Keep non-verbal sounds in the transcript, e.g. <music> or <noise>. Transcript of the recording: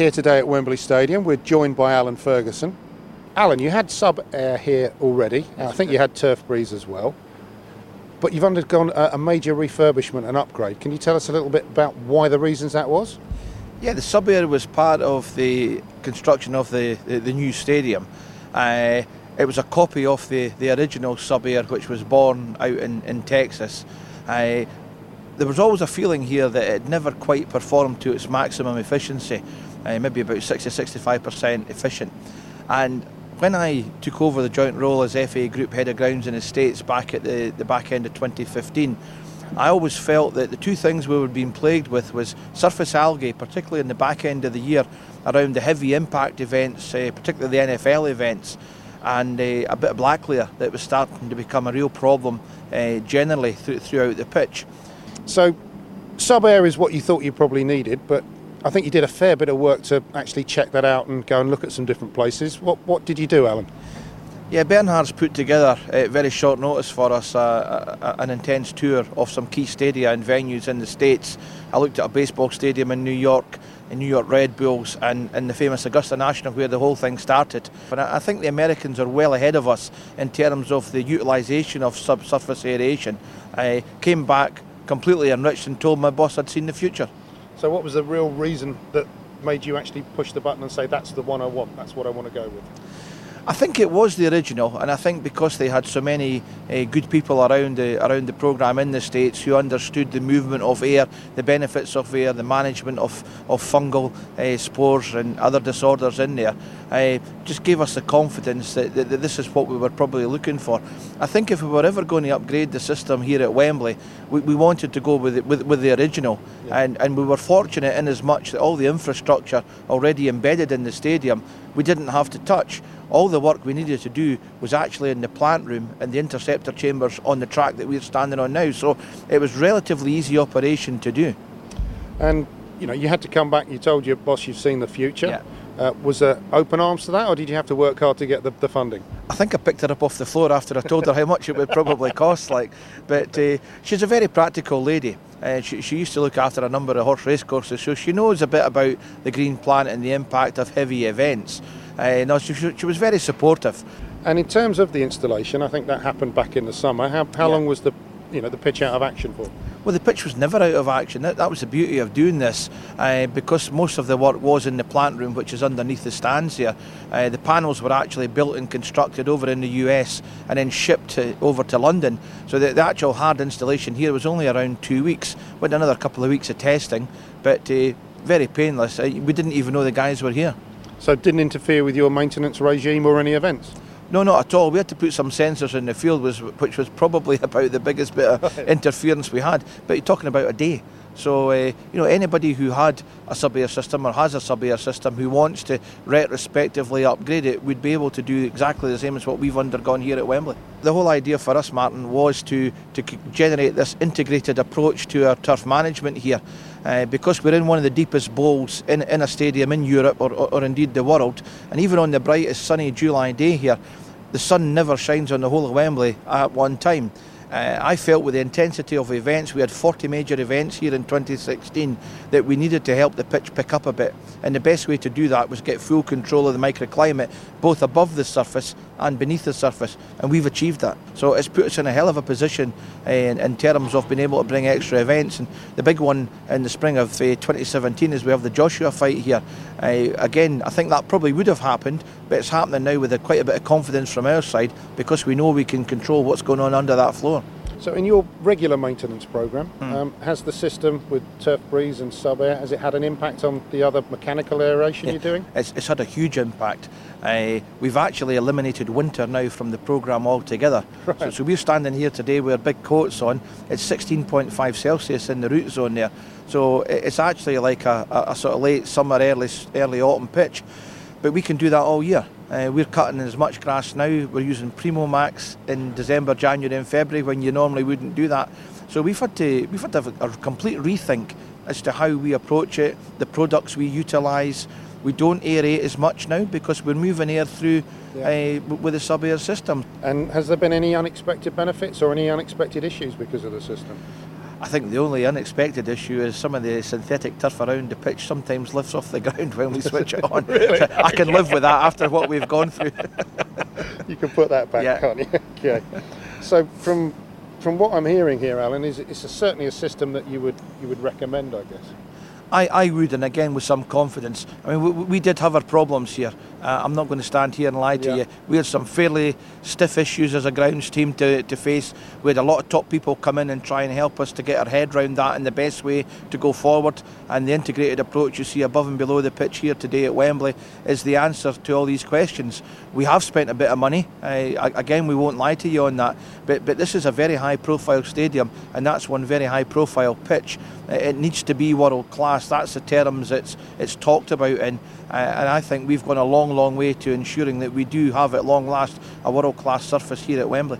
here today at Wembley Stadium. We're joined by Alan Ferguson. Alan, you had sub air here already. I think you had turf breeze as well. But you've undergone a, a major refurbishment and upgrade. Can you tell us a little bit about why the reasons that was? Yeah, the sub air was part of the construction of the, the, the new stadium. Uh, it was a copy of the, the original sub air, which was born out in, in Texas. Uh, there was always a feeling here that it never quite performed to its maximum efficiency, uh, maybe about 60 65% efficient. And when I took over the joint role as FA Group Head of Grounds and Estates back at the, the back end of 2015, I always felt that the two things we were being plagued with was surface algae, particularly in the back end of the year around the heavy impact events, uh, particularly the NFL events, and uh, a bit of black layer that was starting to become a real problem uh, generally th- throughout the pitch. So, sub air is what you thought you probably needed, but I think you did a fair bit of work to actually check that out and go and look at some different places. What, what did you do, Alan? Yeah, Bernhard's put together at very short notice for us uh, an intense tour of some key stadia and venues in the States. I looked at a baseball stadium in New York, in New York Red Bulls, and, and the famous Augusta National, where the whole thing started. But I, I think the Americans are well ahead of us in terms of the utilisation of subsurface aeration. I came back completely enriched and told my boss I'd seen the future. So, what was the real reason that made you actually push the button and say, that's the one I want, that's what I want to go with? I think it was the original, and I think because they had so many uh, good people around the around the program in the states who understood the movement of air, the benefits of air, the management of of fungal uh, spores and other disorders in there, uh, just gave us the confidence that, that, that, this is what we were probably looking for. I think if we were ever going to upgrade the system here at Wembley, we, we wanted to go with the, with, with the original, yeah. and and we were fortunate in as much that all the infrastructure already embedded in the stadium we didn't have to touch all the work we needed to do was actually in the plant room and the interceptor chambers on the track that we're standing on now. So it was relatively easy operation to do. And you know, you had to come back. You told your boss you've seen the future. Yeah. Uh, was there open arms to that, or did you have to work hard to get the, the, funding? I think I picked her up off the floor after I told her how much it would probably cost. Like, but uh, she's a very practical lady. Uh, she, she, used to look after a number of horse race courses, so she knows a bit about the green planet and the impact of heavy events. Uh, no, she, she, was very supportive. And in terms of the installation, I think that happened back in the summer. How, how yeah. long was the you know the pitch out of action for? Well, the pitch was never out of action. That, that was the beauty of doing this, uh, because most of the work was in the plant room, which is underneath the stands here. Uh, the panels were actually built and constructed over in the US and then shipped to, over to London. So the, the, actual hard installation here was only around two weeks, with another couple of weeks of testing, but uh, very painless. Uh, we didn't even know the guys were here. So it didn't interfere with your maintenance regime or any events? No, not at all. We had to put some sensors in the field, which was probably <laughs> about the biggest bit of <laughs> interference we had. But you're talking about a day. So, uh, you know, anybody who had a sub-air system or has a sub-air system who wants to retrospectively upgrade it would be able to do exactly the same as what we've undergone here at Wembley. The whole idea for us, Martin, was to, to generate this integrated approach to our turf management here. Uh, because we're in one of the deepest bowls in, in a stadium in Europe or, or, or indeed the world, and even on the brightest sunny July day here, the sun never shines on the whole of Wembley at one time. Uh, I felt with the intensity of events, we had 40 major events here in 2016, that we needed to help the pitch pick up a bit. And the best way to do that was get full control of the microclimate, both above the surface and beneath the surface. And we've achieved that. So it's put us in a hell of a position in, in, terms of being able to bring extra events. And the big one in the spring of uh, 2017 is we have the Joshua fight here. Uh, again, I think that probably would have happened, but it's happening now with a, quite a bit of confidence from our side because we know we can control what's going on under that floor. So, in your regular maintenance program, mm. um, has the system with turf breeze and sub air has it had an impact on the other mechanical aeration yeah, you're doing? It's, it's, had a huge impact. Uh, we've actually eliminated winter now from the program altogether. Right. So, so, we're standing here today with our big coats on. It's 16.5 Celsius in the root zone there. So it's actually like a, a, a sort of late summer, early early autumn pitch. But we can do that all year. Uh, we're cutting as much grass now. We're using Primo Maxx in December, January, and February when you normally wouldn't do that. So we've had to we've had to have a, a complete rethink as to how we approach it, the products we utilise. We don't aerate as much now because we're moving air through yeah. uh, with the sub-air system. And has there been any unexpected benefits or any unexpected issues because of the system? I think the only unexpected issue is some of the synthetic turf around the pitch sometimes lifts off the <laughs> ground when we <laughs> switch it on. really? I can <laughs> live with that after what we've gone through. you can put that back, Yeah. can't you? okay. So from from what I'm hearing here, Alan, is it's a, certainly a system that you would you would recommend, I guess. I, I would, and again with some confidence. I mean, we, we did have our problems here. Uh, I'm not going to stand here and lie to Yeah. you. We had some fairly stiff issues as a grounds team to, to face. We had a lot of top people come in and try and help us to get our head round that in the best way to go forward. And the integrated approach you see above and below the pitch here today at Wembley is the answer to all these questions. We have spent a bit of money. Uh, again, we won't lie to you on that. But, but this is a very high profile stadium, and that's one very high profile pitch. It needs to be world class. That's the terms it's it's talked about in, uh, and I think we've gone a long, long way to ensuring that we do have at long last a world class surface here at Wembley.